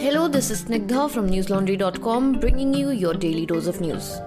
Hello, this is Snigdha from newslaundry.com bringing you your daily dose of news.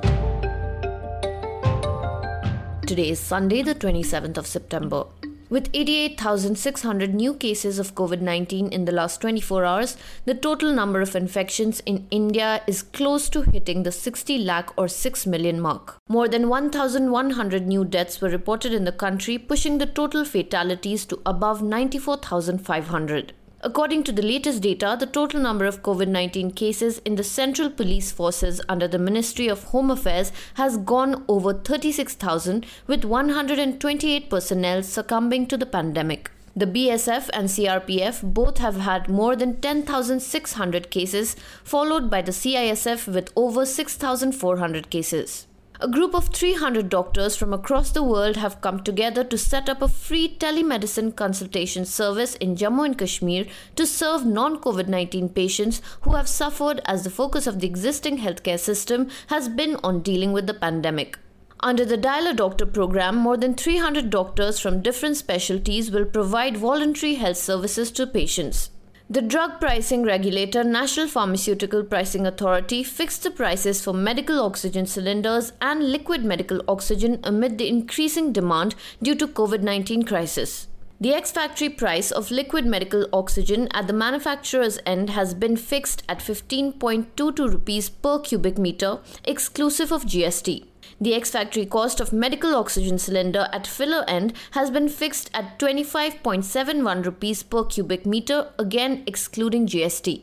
Today is Sunday, the 27th of September. With 88,600 new cases of COVID 19 in the last 24 hours, the total number of infections in India is close to hitting the 60 lakh or 6 million mark. More than 1,100 new deaths were reported in the country, pushing the total fatalities to above 94,500. According to the latest data, the total number of COVID 19 cases in the Central Police Forces under the Ministry of Home Affairs has gone over 36,000, with 128 personnel succumbing to the pandemic. The BSF and CRPF both have had more than 10,600 cases, followed by the CISF with over 6,400 cases. A group of 300 doctors from across the world have come together to set up a free telemedicine consultation service in Jammu and Kashmir to serve non COVID 19 patients who have suffered as the focus of the existing healthcare system has been on dealing with the pandemic. Under the Dial Doctor program, more than 300 doctors from different specialties will provide voluntary health services to patients. The drug pricing regulator, National Pharmaceutical Pricing Authority, fixed the prices for medical oxygen cylinders and liquid medical oxygen amid the increasing demand due to COVID-19 crisis. The ex-factory price of liquid medical oxygen at the manufacturer's end has been fixed at 15.22 rupees per cubic meter exclusive of GST. The ex factory cost of medical oxygen cylinder at filler end has been fixed at 25.71 rupees per cubic meter, again excluding GST.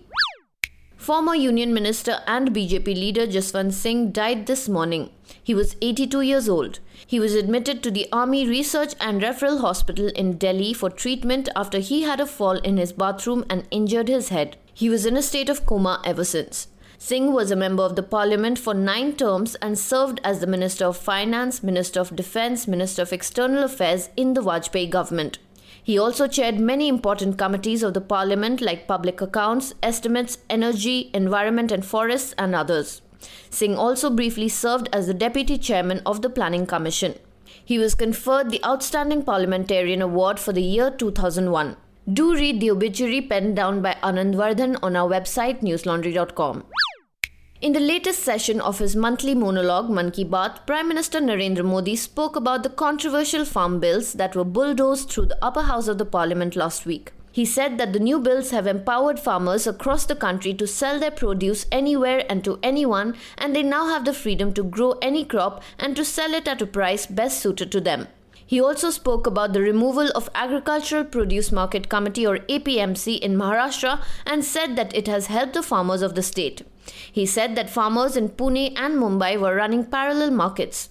Former Union Minister and BJP leader Jaswant Singh died this morning. He was 82 years old. He was admitted to the Army Research and Referral Hospital in Delhi for treatment after he had a fall in his bathroom and injured his head. He was in a state of coma ever since. Singh was a member of the parliament for nine terms and served as the Minister of Finance, Minister of Defence, Minister of External Affairs in the Vajpayee government. He also chaired many important committees of the parliament like Public Accounts, Estimates, Energy, Environment and Forests, and others. Singh also briefly served as the deputy chairman of the Planning Commission. He was conferred the Outstanding Parliamentarian Award for the year 2001. Do read the obituary penned down by Anand Vardhan on our website newslaundry.com. In the latest session of his monthly monologue, Man Ki Baat, Prime Minister Narendra Modi spoke about the controversial farm bills that were bulldozed through the upper house of the parliament last week. He said that the new bills have empowered farmers across the country to sell their produce anywhere and to anyone, and they now have the freedom to grow any crop and to sell it at a price best suited to them. He also spoke about the removal of Agricultural Produce Market Committee or APMC in Maharashtra and said that it has helped the farmers of the state. He said that farmers in Pune and Mumbai were running parallel markets.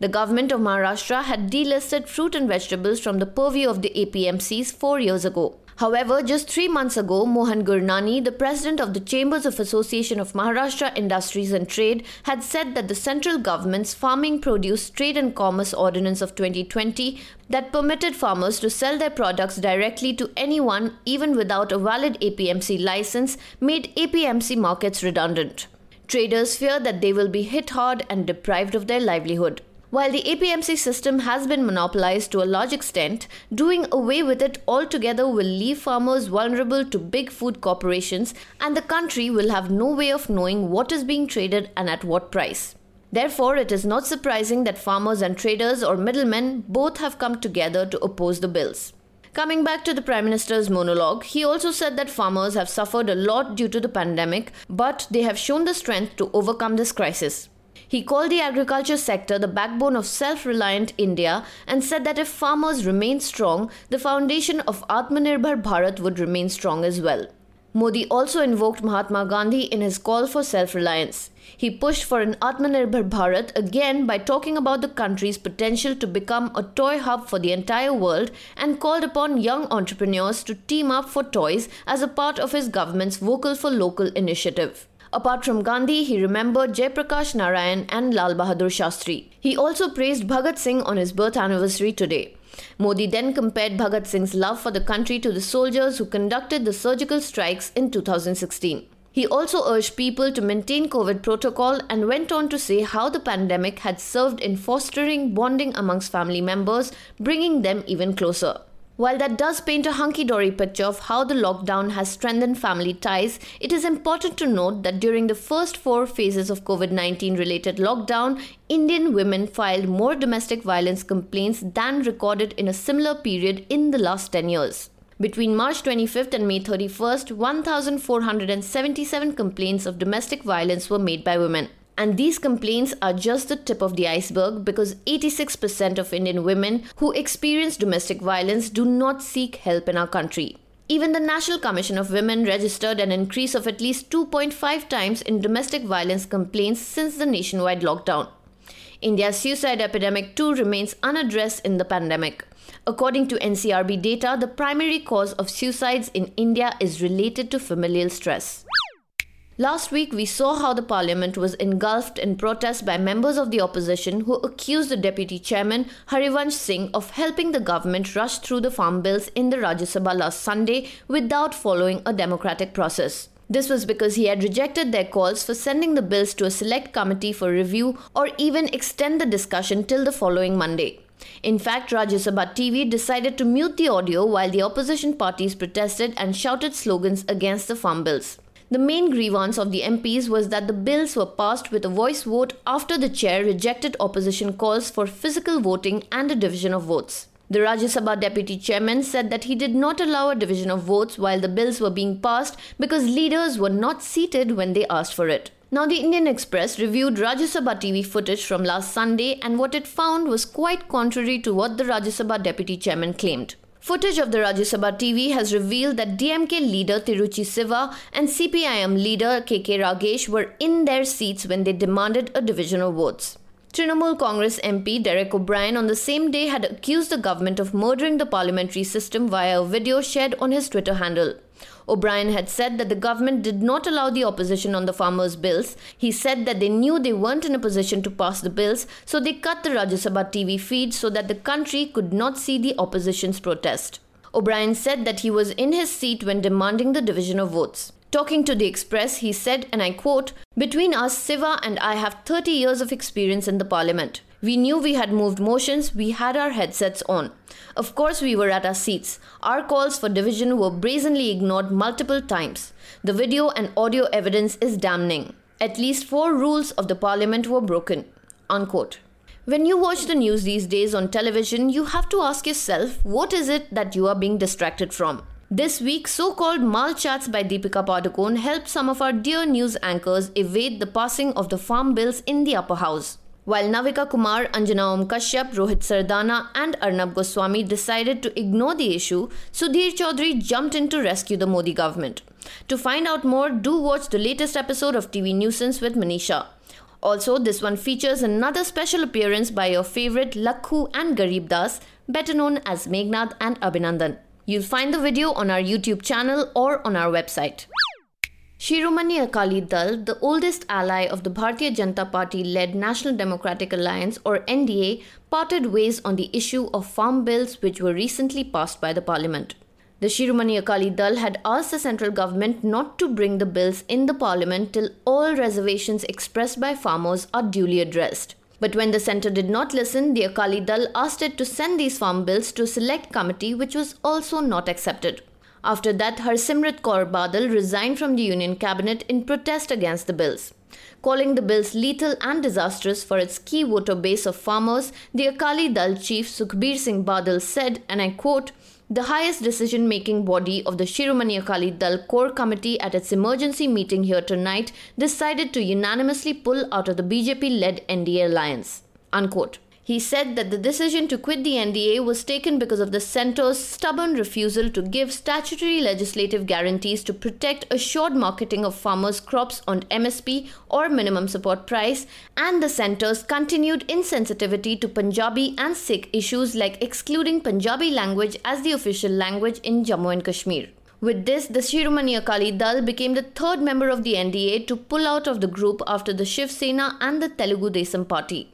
The government of Maharashtra had delisted fruit and vegetables from the purview of the APMCs four years ago. However, just three months ago, Mohan Gurnani, the president of the Chambers of Association of Maharashtra Industries and Trade, had said that the central government's Farming Produce Trade and Commerce Ordinance of 2020 that permitted farmers to sell their products directly to anyone even without a valid APMC license made APMC markets redundant. Traders fear that they will be hit hard and deprived of their livelihood. While the APMC system has been monopolized to a large extent, doing away with it altogether will leave farmers vulnerable to big food corporations, and the country will have no way of knowing what is being traded and at what price. Therefore, it is not surprising that farmers and traders or middlemen both have come together to oppose the bills. Coming back to the Prime Minister's monologue, he also said that farmers have suffered a lot due to the pandemic, but they have shown the strength to overcome this crisis. He called the agriculture sector the backbone of self reliant India and said that if farmers remain strong, the foundation of Atmanirbhar Bharat would remain strong as well. Modi also invoked Mahatma Gandhi in his call for self reliance. He pushed for an Atmanirbhar Bharat again by talking about the country's potential to become a toy hub for the entire world and called upon young entrepreneurs to team up for toys as a part of his government's Vocal for Local initiative. Apart from Gandhi, he remembered Jayaprakash Narayan and Lal Bahadur Shastri. He also praised Bhagat Singh on his birth anniversary today. Modi then compared Bhagat Singh's love for the country to the soldiers who conducted the surgical strikes in 2016. He also urged people to maintain COVID protocol and went on to say how the pandemic had served in fostering bonding amongst family members, bringing them even closer. While that does paint a hunky dory picture of how the lockdown has strengthened family ties, it is important to note that during the first four phases of COVID 19 related lockdown, Indian women filed more domestic violence complaints than recorded in a similar period in the last 10 years. Between March 25th and May 31st, 1,477 complaints of domestic violence were made by women. And these complaints are just the tip of the iceberg because 86% of Indian women who experience domestic violence do not seek help in our country. Even the National Commission of Women registered an increase of at least 2.5 times in domestic violence complaints since the nationwide lockdown. India's suicide epidemic too remains unaddressed in the pandemic. According to NCRB data, the primary cause of suicides in India is related to familial stress. Last week, we saw how the parliament was engulfed in protest by members of the opposition who accused the deputy chairman, Harivansh Singh, of helping the government rush through the farm bills in the Rajya Sabha last Sunday without following a democratic process. This was because he had rejected their calls for sending the bills to a select committee for review or even extend the discussion till the following Monday. In fact, Rajya Sabha TV decided to mute the audio while the opposition parties protested and shouted slogans against the farm bills. The main grievance of the MPs was that the bills were passed with a voice vote after the chair rejected opposition calls for physical voting and a division of votes. The Rajya Sabha deputy chairman said that he did not allow a division of votes while the bills were being passed because leaders were not seated when they asked for it. Now, the Indian Express reviewed Rajya Sabha TV footage from last Sunday, and what it found was quite contrary to what the Rajya Sabha deputy chairman claimed. Footage of the Rajya Sabha TV has revealed that DMK leader Tiruchi Siva and CPIM leader KK Ragesh were in their seats when they demanded a division of votes. Trinamool Congress MP Derek O'Brien on the same day had accused the government of murdering the parliamentary system via a video shared on his Twitter handle. O'Brien had said that the government did not allow the opposition on the farmers' bills. He said that they knew they weren't in a position to pass the bills, so they cut the Rajya Sabha TV feed so that the country could not see the opposition's protest. O'Brien said that he was in his seat when demanding the division of votes. Talking to the Express, he said, and I quote, Between us, Siva and I have 30 years of experience in the parliament. We knew we had moved motions, we had our headsets on. Of course, we were at our seats. Our calls for division were brazenly ignored multiple times. The video and audio evidence is damning. At least four rules of the parliament were broken. Unquote. When you watch the news these days on television, you have to ask yourself what is it that you are being distracted from? This week, so called Mal Chats by Deepika Padukone helped some of our dear news anchors evade the passing of the farm bills in the upper house. While Navika Kumar, Anjana Om Kashyap, Rohit Sardana, and Arnab Goswami decided to ignore the issue, Sudhir Chaudhary jumped in to rescue the Modi government. To find out more, do watch the latest episode of TV Nuisance with Manisha. Also, this one features another special appearance by your favorite Lakhu and Garib Das, better known as Meghnad and Abhinandan. You'll find the video on our YouTube channel or on our website. Shiromani Akali Dal, the oldest ally of the Bharatiya Janata Party led National Democratic Alliance or NDA, parted ways on the issue of farm bills which were recently passed by the parliament. The Shiromani Akali Dal had asked the central government not to bring the bills in the parliament till all reservations expressed by farmers are duly addressed. But when the centre did not listen, the Akali Dal asked it to send these farm bills to a select committee which was also not accepted. After that, Harsimrat Kaur Badal resigned from the Union Cabinet in protest against the bills. Calling the bills lethal and disastrous for its key voter base of farmers, the Akali Dal chief Sukhbir Singh Badal said, and I quote, the highest decision making body of the Shiromani Akali Dal Core Committee at its emergency meeting here tonight decided to unanimously pull out of the BJP led NDA alliance. Unquote. He said that the decision to quit the NDA was taken because of the centre's stubborn refusal to give statutory legislative guarantees to protect assured marketing of farmers' crops on MSP or minimum support price, and the centre's continued insensitivity to Punjabi and Sikh issues like excluding Punjabi language as the official language in Jammu and Kashmir. With this, the Shiromani Akali Dal became the third member of the NDA to pull out of the group after the Shiv Sena and the Telugu Desam party.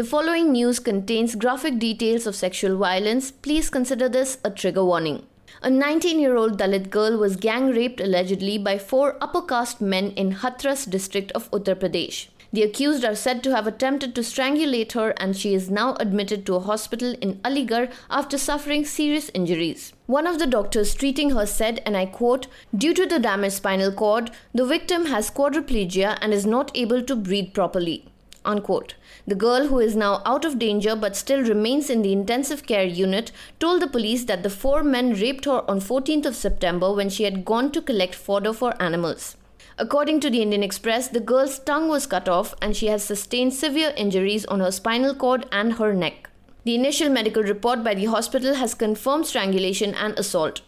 The following news contains graphic details of sexual violence. Please consider this a trigger warning. A 19 year old Dalit girl was gang raped allegedly by four upper caste men in Hathras district of Uttar Pradesh. The accused are said to have attempted to strangulate her, and she is now admitted to a hospital in Aligarh after suffering serious injuries. One of the doctors treating her said, and I quote, Due to the damaged spinal cord, the victim has quadriplegia and is not able to breathe properly. Unquote. The girl, who is now out of danger but still remains in the intensive care unit, told the police that the four men raped her on 14th of September when she had gone to collect fodder for animals. According to the Indian Express, the girl's tongue was cut off and she has sustained severe injuries on her spinal cord and her neck. The initial medical report by the hospital has confirmed strangulation and assault.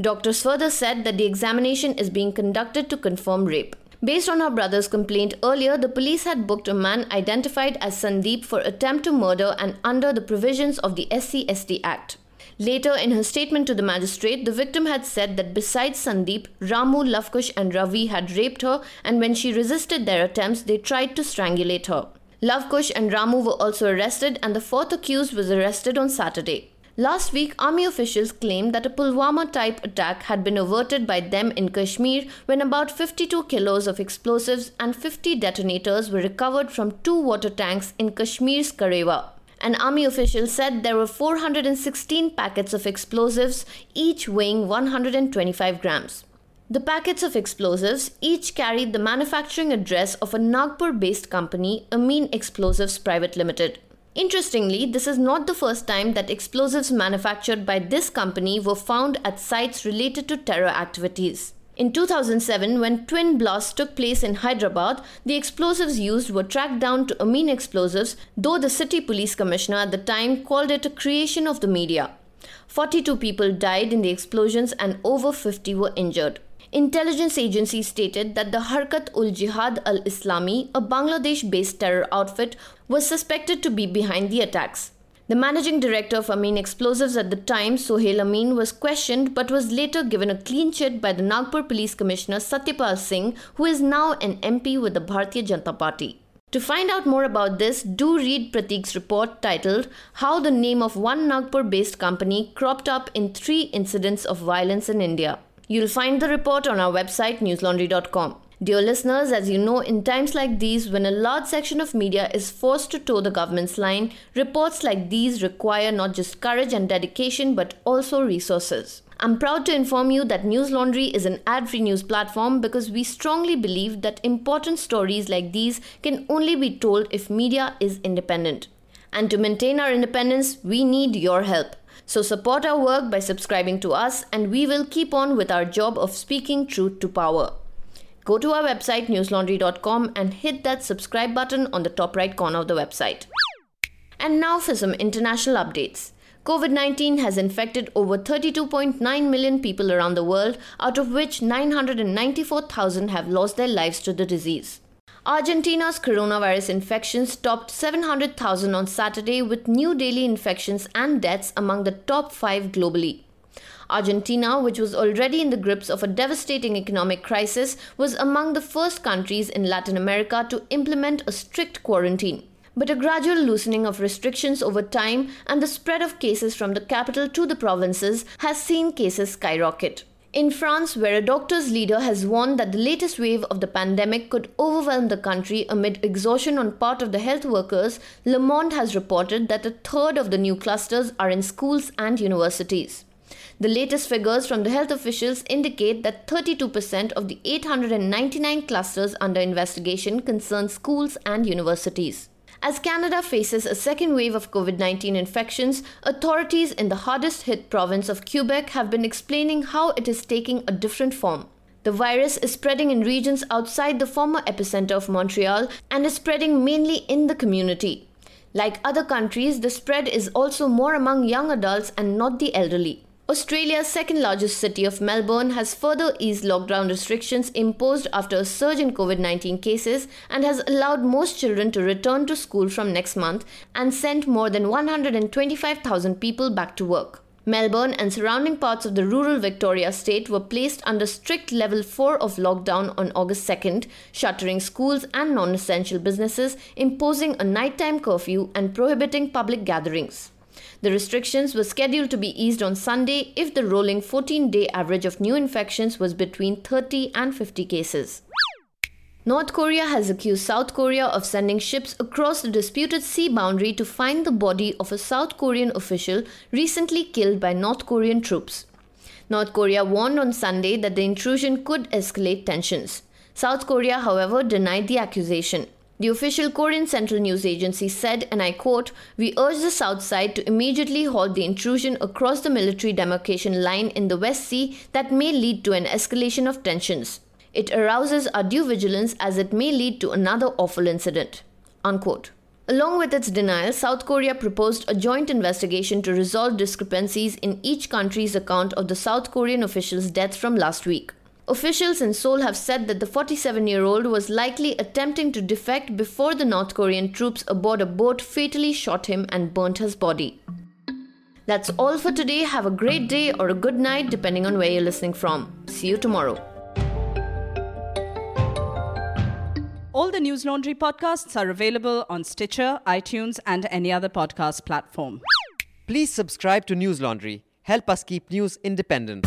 Doctors further said that the examination is being conducted to confirm rape. Based on her brother's complaint earlier, the police had booked a man identified as Sandeep for attempt to murder and under the provisions of the SC Act. Later, in her statement to the magistrate, the victim had said that besides Sandeep, Ramu, Lavkush, and Ravi had raped her, and when she resisted their attempts, they tried to strangulate her. Lavkush and Ramu were also arrested, and the fourth accused was arrested on Saturday. Last week, army officials claimed that a Pulwama type attack had been averted by them in Kashmir when about 52 kilos of explosives and 50 detonators were recovered from two water tanks in Kashmir's Karewa. An army official said there were 416 packets of explosives, each weighing 125 grams. The packets of explosives each carried the manufacturing address of a Nagpur based company, Amin Explosives Private Limited. Interestingly, this is not the first time that explosives manufactured by this company were found at sites related to terror activities. In 2007, when twin blasts took place in Hyderabad, the explosives used were tracked down to Amin explosives, though the city police commissioner at the time called it a creation of the media. 42 people died in the explosions and over 50 were injured. Intelligence agencies stated that the Harkat ul Jihad al Islami, a Bangladesh based terror outfit, was suspected to be behind the attacks. The managing director of Amin Explosives at the time, Sohail Amin, was questioned but was later given a clean chit by the Nagpur Police Commissioner Satyapal Singh, who is now an MP with the Bharatiya Janata Party. To find out more about this, do read Pratik's report titled How the Name of One Nagpur based company Cropped Up in Three Incidents of Violence in India. You'll find the report on our website newslaundry.com. Dear listeners, as you know, in times like these, when a large section of media is forced to toe the government's line, reports like these require not just courage and dedication but also resources. I'm proud to inform you that News Laundry is an ad free news platform because we strongly believe that important stories like these can only be told if media is independent. And to maintain our independence, we need your help. So support our work by subscribing to us, and we will keep on with our job of speaking truth to power. Go to our website newslaundry.com and hit that subscribe button on the top right corner of the website. And now for some international updates. COVID 19 has infected over 32.9 million people around the world, out of which 994,000 have lost their lives to the disease. Argentina's coronavirus infections topped 700,000 on Saturday, with new daily infections and deaths among the top five globally. Argentina, which was already in the grips of a devastating economic crisis, was among the first countries in Latin America to implement a strict quarantine. But a gradual loosening of restrictions over time and the spread of cases from the capital to the provinces has seen cases skyrocket. In France, where a doctor's leader has warned that the latest wave of the pandemic could overwhelm the country amid exhaustion on part of the health workers, Le Monde has reported that a third of the new clusters are in schools and universities. The latest figures from the health officials indicate that 32% of the 899 clusters under investigation concern schools and universities. As Canada faces a second wave of COVID 19 infections, authorities in the hardest hit province of Quebec have been explaining how it is taking a different form. The virus is spreading in regions outside the former epicenter of Montreal and is spreading mainly in the community. Like other countries, the spread is also more among young adults and not the elderly. Australia's second largest city of Melbourne has further eased lockdown restrictions imposed after a surge in COVID 19 cases and has allowed most children to return to school from next month and sent more than 125,000 people back to work. Melbourne and surrounding parts of the rural Victoria state were placed under strict level 4 of lockdown on August 2nd, shuttering schools and non essential businesses, imposing a nighttime curfew, and prohibiting public gatherings. The restrictions were scheduled to be eased on Sunday if the rolling 14 day average of new infections was between 30 and 50 cases. North Korea has accused South Korea of sending ships across the disputed sea boundary to find the body of a South Korean official recently killed by North Korean troops. North Korea warned on Sunday that the intrusion could escalate tensions. South Korea, however, denied the accusation. The official Korean Central News Agency said, and I quote, We urge the South side to immediately halt the intrusion across the military demarcation line in the West Sea that may lead to an escalation of tensions. It arouses our due vigilance as it may lead to another awful incident. Unquote. Along with its denial, South Korea proposed a joint investigation to resolve discrepancies in each country's account of the South Korean official's death from last week. Officials in Seoul have said that the 47 year old was likely attempting to defect before the North Korean troops aboard a boat fatally shot him and burnt his body. That's all for today. Have a great day or a good night, depending on where you're listening from. See you tomorrow. All the News Laundry podcasts are available on Stitcher, iTunes, and any other podcast platform. Please subscribe to News Laundry. Help us keep news independent.